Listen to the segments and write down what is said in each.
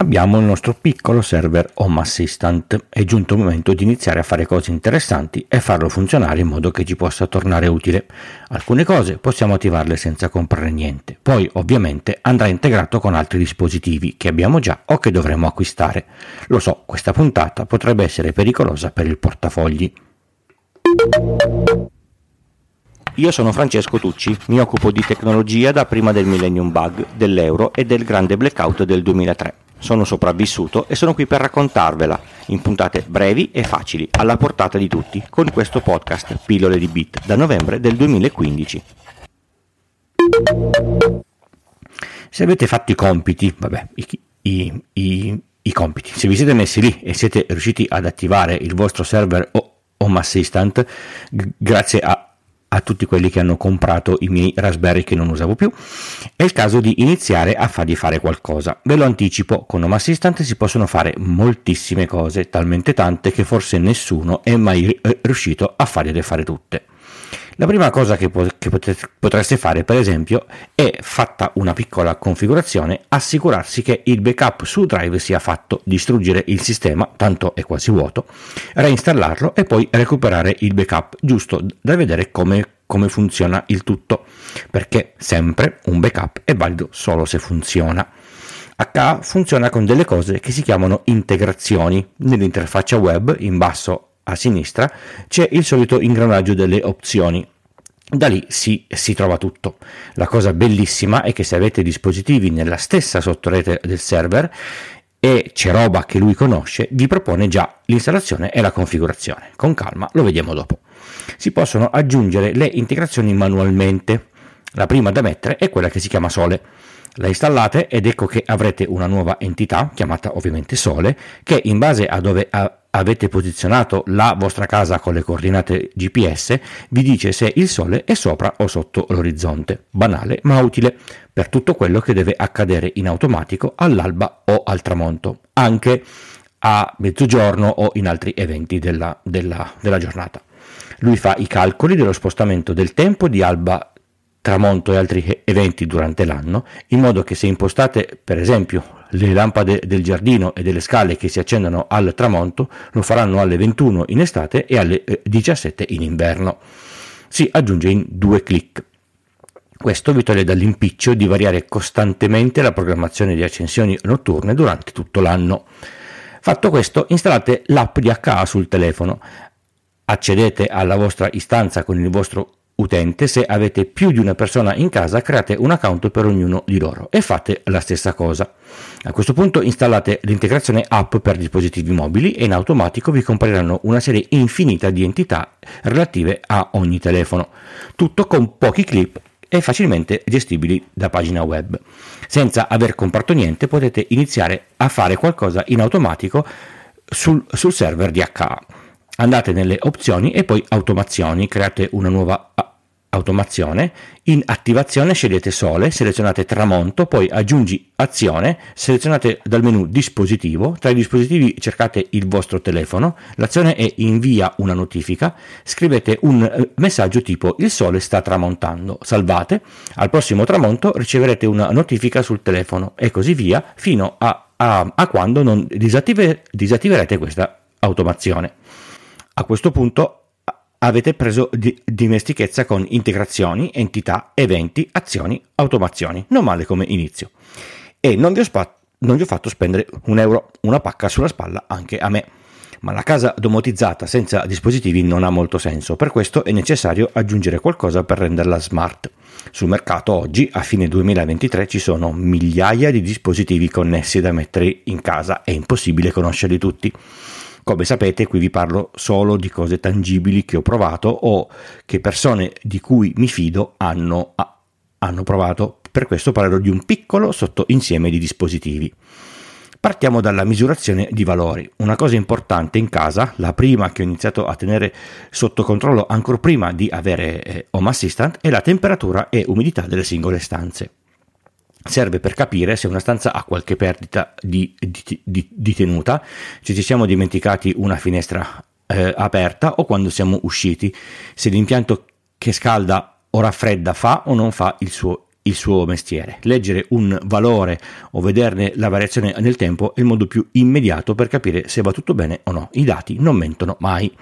Abbiamo il nostro piccolo server Home Assistant. È giunto il momento di iniziare a fare cose interessanti e farlo funzionare in modo che ci possa tornare utile. Alcune cose possiamo attivarle senza comprare niente. Poi, ovviamente, andrà integrato con altri dispositivi che abbiamo già o che dovremo acquistare. Lo so, questa puntata potrebbe essere pericolosa per il portafogli. Io sono Francesco Tucci, mi occupo di tecnologia da prima del Millennium Bug, dell'euro e del grande blackout del 2003. Sono sopravvissuto e sono qui per raccontarvela in puntate brevi e facili, alla portata di tutti, con questo podcast Pillole di Bit da novembre del 2015. Se avete fatto i compiti, vabbè, i, i, i, i compiti, se vi siete messi lì e siete riusciti ad attivare il vostro server Home Assistant, g- grazie a a tutti quelli che hanno comprato i miei Raspberry che non usavo più, è il caso di iniziare a fargli fare qualcosa. Ve lo anticipo, con Home Assistant si possono fare moltissime cose, talmente tante che forse nessuno è mai riuscito a fargliele fare tutte. La prima cosa che, po- che potete, potreste fare, per esempio, è fatta una piccola configurazione, assicurarsi che il backup su Drive sia fatto, distruggere il sistema, tanto è quasi vuoto, reinstallarlo e poi recuperare il backup, giusto da vedere come, come funziona il tutto, perché sempre un backup è valido solo se funziona. HA funziona con delle cose che si chiamano integrazioni. Nell'interfaccia web, in basso a sinistra c'è il solito ingranaggio delle opzioni. Da lì si, si, trova tutto. La cosa bellissima è che se avete dispositivi nella stessa sottorete del server e c'è roba che lui conosce, vi propone già l'installazione e la configurazione. Con calma, lo vediamo dopo. Si possono aggiungere le integrazioni manualmente. La prima da mettere è quella che si chiama Sole. La installate ed ecco che avrete una nuova entità, chiamata ovviamente Sole, che in base a dove avete posizionato la vostra casa con le coordinate GPS, vi dice se il Sole è sopra o sotto l'orizzonte. Banale ma utile per tutto quello che deve accadere in automatico all'alba o al tramonto, anche a mezzogiorno o in altri eventi della, della, della giornata. Lui fa i calcoli dello spostamento del tempo di alba tramonto e altri eventi durante l'anno, in modo che se impostate per esempio le lampade del giardino e delle scale che si accendono al tramonto, lo faranno alle 21 in estate e alle 17 eh, in inverno. Si aggiunge in due clic. Questo vi toglie dall'impiccio di variare costantemente la programmazione di accensioni notturne durante tutto l'anno. Fatto questo, installate l'app di HA sul telefono, accedete alla vostra istanza con il vostro utente, se avete più di una persona in casa, create un account per ognuno di loro e fate la stessa cosa. A questo punto installate l'integrazione app per dispositivi mobili e in automatico vi compariranno una serie infinita di entità relative a ogni telefono, tutto con pochi clip e facilmente gestibili da pagina web. Senza aver comprato niente potete iniziare a fare qualcosa in automatico sul, sul server di HA andate nelle opzioni e poi automazioni, create una nuova automazione, in attivazione scegliete sole, selezionate tramonto, poi aggiungi azione, selezionate dal menu dispositivo, tra i dispositivi cercate il vostro telefono, l'azione è invia una notifica, scrivete un eh, messaggio tipo il sole sta tramontando, salvate, al prossimo tramonto riceverete una notifica sul telefono. E così via fino a, a, a quando non disattive, disattiverete questa automazione. A questo punto avete preso di- dimestichezza con integrazioni, entità, eventi, azioni, automazioni. Non male come inizio. E non vi ho, spa- non vi ho fatto spendere un euro, una pacca sulla spalla anche a me. Ma la casa domotizzata senza dispositivi non ha molto senso, per questo è necessario aggiungere qualcosa per renderla smart. Sul mercato oggi, a fine 2023, ci sono migliaia di dispositivi connessi da mettere in casa, è impossibile conoscerli tutti. Come sapete, qui vi parlo solo di cose tangibili che ho provato o che persone di cui mi fido hanno, hanno provato. Per questo parlerò di un piccolo sottoinsieme di dispositivi. Partiamo dalla misurazione di valori. Una cosa importante in casa, la prima che ho iniziato a tenere sotto controllo ancora prima di avere eh, Home Assistant, è la temperatura e umidità delle singole stanze serve per capire se una stanza ha qualche perdita di, di, di, di tenuta, se ci siamo dimenticati una finestra eh, aperta o quando siamo usciti, se l'impianto che scalda o raffredda fa o non fa il suo, il suo mestiere. Leggere un valore o vederne la variazione nel tempo è il modo più immediato per capire se va tutto bene o no. I dati non mentono mai.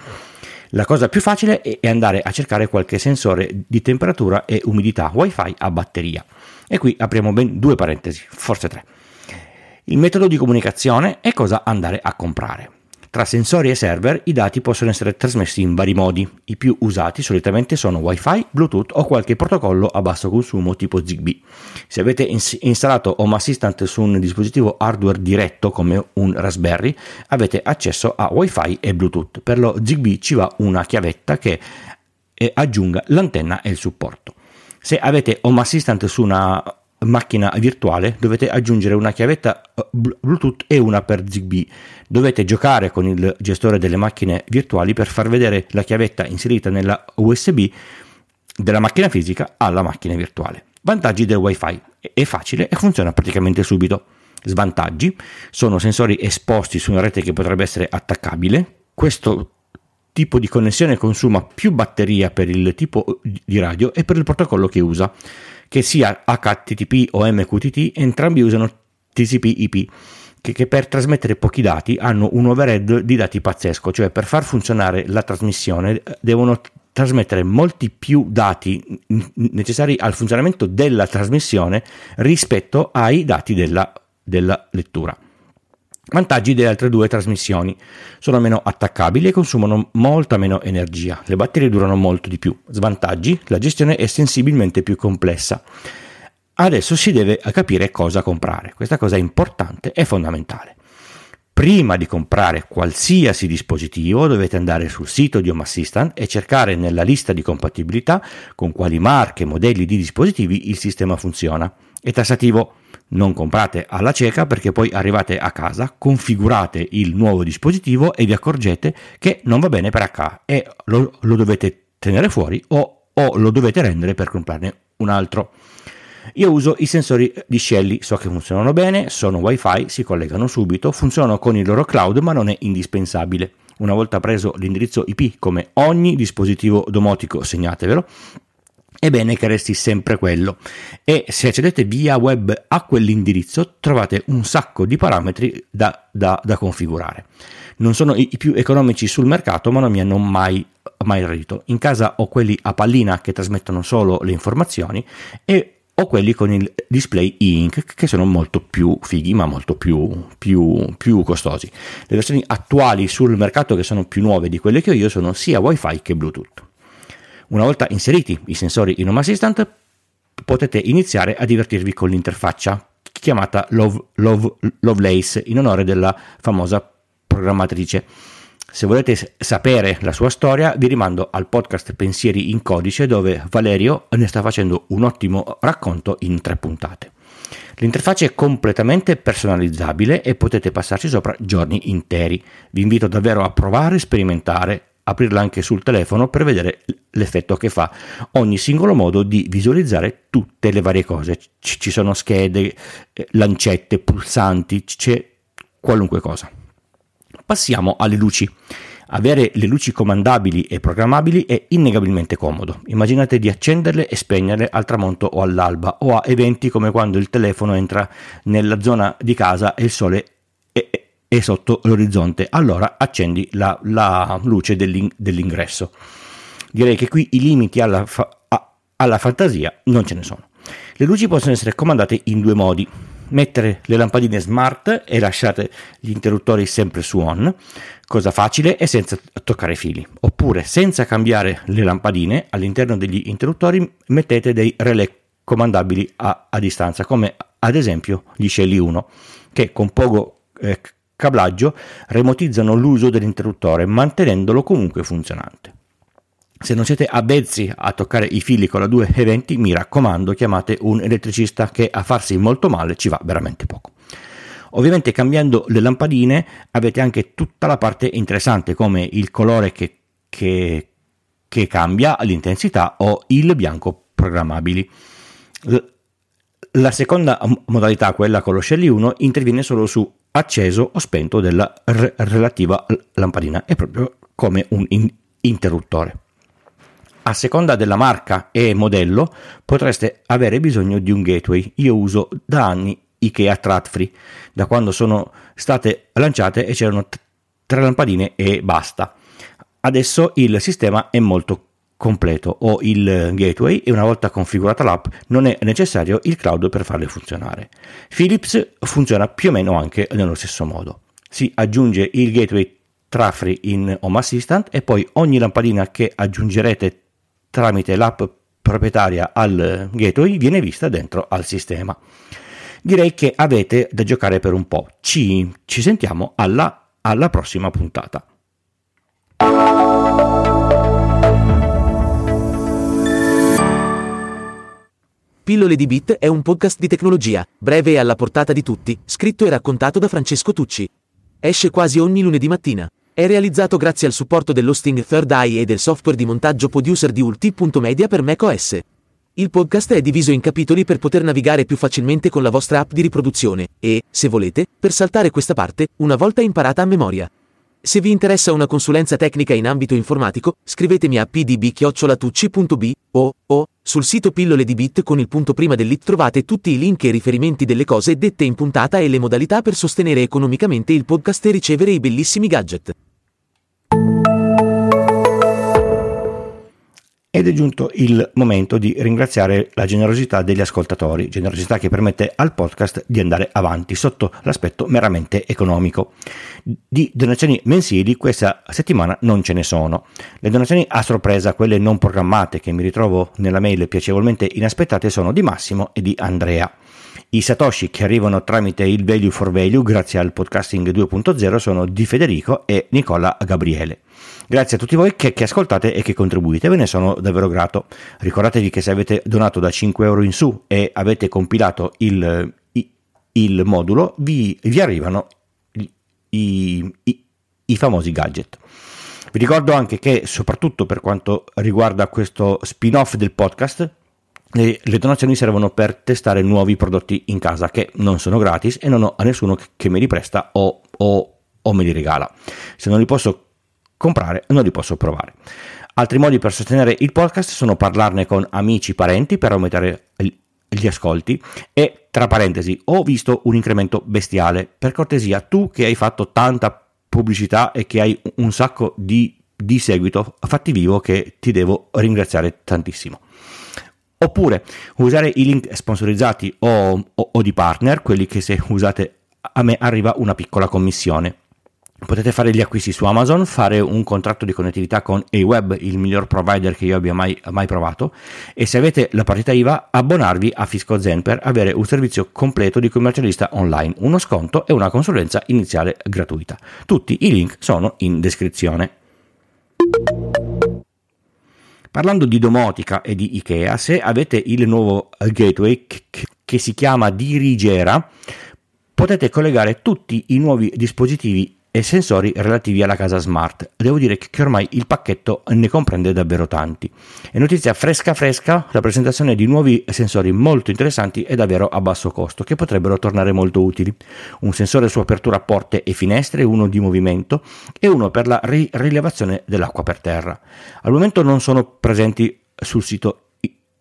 La cosa più facile è andare a cercare qualche sensore di temperatura e umidità wifi a batteria. E qui apriamo ben due parentesi, forse tre. Il metodo di comunicazione è cosa andare a comprare. Tra sensori e server i dati possono essere trasmessi in vari modi. I più usati solitamente sono Wi-Fi, Bluetooth o qualche protocollo a basso consumo tipo Zigbee. Se avete ins- installato Home Assistant su un dispositivo hardware diretto come un Raspberry, avete accesso a Wi-Fi e Bluetooth. Per lo Zigbee ci va una chiavetta che eh, aggiunga l'antenna e il supporto. Se avete Home Assistant su una macchina virtuale dovete aggiungere una chiavetta eh, Bluetooth e una per Zigbee. Dovete giocare con il gestore delle macchine virtuali per far vedere la chiavetta inserita nella USB della macchina fisica alla macchina virtuale. Vantaggi del WiFi: è facile e funziona praticamente subito. Svantaggi sono sensori esposti su una rete che potrebbe essere attaccabile. Questo tipo di connessione consuma più batteria per il tipo di radio e per il protocollo che usa che sia HTTP o MQTT, entrambi usano TCP/IP, che, per trasmettere pochi dati hanno un overhead di dati pazzesco, cioè per far funzionare la trasmissione eh, devono trasmettere molti più dati necessari al funzionamento della trasmissione rispetto ai dati della, della lettura. Vantaggi delle altre due trasmissioni. Sono meno attaccabili e consumano molta meno energia. Le batterie durano molto di più. Svantaggi? La gestione è sensibilmente più complessa. Adesso si deve capire cosa comprare. Questa cosa è importante e fondamentale. Prima di comprare qualsiasi dispositivo dovete andare sul sito di Home Assistant e cercare nella lista di compatibilità con quali marche e modelli di dispositivi il sistema funziona. È tassativo non comprate alla cieca perché poi arrivate a casa, configurate il nuovo dispositivo e vi accorgete che non va bene per H e lo, lo dovete tenere fuori o, o, lo dovete rendere per comprarne un altro. Io uso i sensori di Shelly, so che funzionano bene, sono wifi, si collegano subito, funzionano con il loro cloud ma non è indispensabile. Una volta preso l'indirizzo IP come ogni dispositivo domotico, segnatevelo, è bene che resti sempre quello e se accedete via web a quell'indirizzo trovate un sacco di parametri da, da, da configurare. Non sono i, più economici sul mercato ma non mi hanno mai, mai radito. In casa ho quelli a pallina che trasmettono solo le informazioni e ho quelli con il display e-ink che sono molto più fighi ma molto più, più, più costosi. Le versioni attuali sul mercato che sono più nuove di quelle che ho io sono sia wifi che bluetooth. Una volta inseriti i sensori in Home Assistant, potete iniziare a divertirvi con l'interfaccia chiamata Love, Love, Lovelace in onore della famosa programmatrice. Se volete sapere la sua storia, vi rimando al podcast Pensieri in codice dove Valerio ne sta facendo un ottimo racconto in tre puntate. L'interfaccia è completamente personalizzabile e potete passarci sopra giorni interi. Vi invito davvero a provare sperimentare aprirla anche sul telefono per vedere l'effetto che fa ogni singolo modo di visualizzare tutte le varie cose. ci sono schede, eh, lancette, pulsanti, c'è qualunque cosa. Passiamo alle luci. Avere le luci comandabili e programmabili è innegabilmente comodo. Immaginate di accenderle e spegnerle al tramonto o all'alba o a eventi come quando il telefono entra nella zona di casa e il sole e sotto l'orizzonte, allora accendi la, la luce dell'ing- dell'ingresso. Direi che qui i limiti alla, fa- a- alla fantasia non ce ne sono. Le luci possono essere comandate in due modi. Mettere le lampadine smart e lasciate gli interruttori sempre su on, cosa facile e senza toccare i fili. Oppure senza cambiare le lampadine all'interno degli interruttori mettete dei relè comandabili a, a distanza, come ad esempio gli Shelly 1, che con poco eh, cablaggio remotizzano l'uso dell'interruttore mantenendolo comunque funzionante. Se non siete avvezzi a toccare i fili con la 220, mi raccomando, chiamate un elettricista che a farsi molto male ci va veramente poco. Ovviamente cambiando le lampadine avete anche tutta la parte interessante come il colore che, che, che cambia, l'intensità o il bianco programmabili. La seconda modalità, quella con lo Shelly 1, interviene solo su acceso o spento della r- relativa lampadina, è proprio come un in- interruttore. a seconda della marca e modello potreste avere bisogno di un gateway. Io uso da anni IKEA Tradfree, da quando sono state lanciate e c'erano t- tre lampadine e basta. Adesso il sistema è molto completo, ho il gateway e una volta configurata l'app non è necessario il cloud per farle funzionare. Philips funziona più o meno anche nello stesso modo. Si aggiunge il gateway Trafri in Home Assistant e poi ogni lampadina che aggiungerete tramite l'app proprietaria al gateway viene vista dentro al sistema. Direi che avete da giocare per un po'. Ci, ci sentiamo alla, alla prossima puntata. Pillole di Bit è un podcast di tecnologia, breve e alla portata di tutti, scritto e raccontato da Francesco Tucci. Esce quasi ogni lunedì mattina. È realizzato grazie al supporto dell'hosting Third Eye e del software di montaggio producer di ulti.media per macOS. Il podcast è diviso in capitoli per poter navigare più facilmente con la vostra app di riproduzione e, se volete, per saltare questa parte, una volta imparata a memoria. Se vi interessa una consulenza tecnica in ambito informatico, scrivetemi a pdb-tucci.b o, o sul sito Pillole di Bit con il punto prima dell'it trovate tutti i link e riferimenti delle cose dette in puntata e le modalità per sostenere economicamente il podcast e ricevere i bellissimi gadget. Ed è giunto il momento di ringraziare la generosità degli ascoltatori, generosità che permette al podcast di andare avanti sotto l'aspetto meramente economico. Di donazioni mensili questa settimana non ce ne sono. Le donazioni a sorpresa, quelle non programmate che mi ritrovo nella mail piacevolmente inaspettate, sono di Massimo e di Andrea. I Satoshi che arrivano tramite il Value for Value grazie al podcasting 2.0 sono di Federico e Nicola Gabriele. Grazie a tutti voi che, che, ascoltate e che contribuite, ve ne sono davvero grato. Ricordatevi che se avete donato da 5 euro in su e avete compilato il, il, il modulo, vi, vi arrivano i, i, i famosi gadget. Vi ricordo anche che, soprattutto per quanto riguarda questo spin-off del podcast, le, le, donazioni servono per testare nuovi prodotti in casa che non sono gratis e non ho a nessuno che me li presta o, o, o me li regala. Se non li posso comprare non li posso provare. Altri modi per sostenere il podcast sono parlarne con amici, parenti per aumentare gli ascolti e tra parentesi ho visto un incremento bestiale. Per cortesia, tu che hai fatto tanta pubblicità e che hai un sacco di, di seguito, fatti vivo che ti devo ringraziare tantissimo. Oppure usare i link sponsorizzati o, o, o di partner, quelli che se usate a me arriva una piccola commissione. Potete fare gli acquisti su Amazon, fare un contratto di connettività con AWeb, il miglior provider che io abbia mai, mai provato, e se avete la partita IVA, abbonarvi a Fisco Zen per avere un servizio completo di commercialista online, uno sconto e una consulenza iniziale gratuita. Tutti i link sono in descrizione. Parlando di domotica e di IKEA, se avete il nuovo gateway che si chiama Dirigera, potete collegare tutti i nuovi dispositivi e sensori relativi alla casa smart. Devo dire che ormai il pacchetto ne comprende davvero tanti. È notizia fresca fresca la presentazione di nuovi sensori molto interessanti e davvero a basso costo che potrebbero tornare molto utili. Un sensore su apertura porte e finestre, uno di movimento e uno per la ri- rilevazione dell'acqua per terra. Al momento non sono presenti sul sito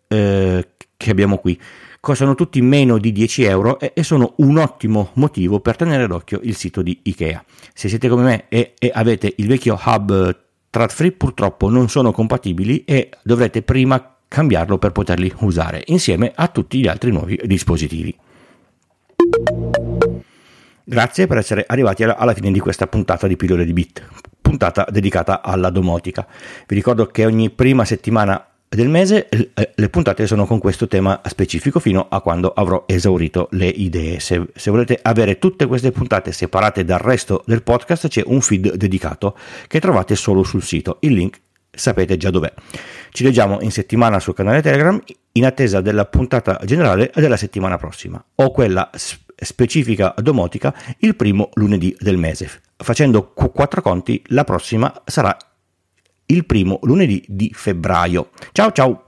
eh, che abbiamo qui costano tutti meno di 10 euro e, sono un ottimo motivo per tenere d'occhio il sito di Ikea. Se siete come me e, e avete il vecchio hub Tradfree purtroppo non sono compatibili e dovrete prima cambiarlo per poterli usare insieme a tutti gli altri nuovi dispositivi. Grazie per essere arrivati alla fine di questa puntata di Pillole di Bit, puntata dedicata alla domotica. Vi ricordo che ogni prima settimana del mese eh, le puntate sono con questo tema specifico fino a quando avrò esaurito le idee. Se, se, volete avere tutte queste puntate separate dal resto del podcast c'è un feed dedicato che trovate solo sul sito. Il link sapete già dov'è. Ci leggiamo in settimana sul canale Telegram in attesa della puntata generale della settimana prossima o quella specifica domotica il primo lunedì del mese. Facendo quattro conti, la prossima sarà il primo lunedì di febbraio. Ciao ciao!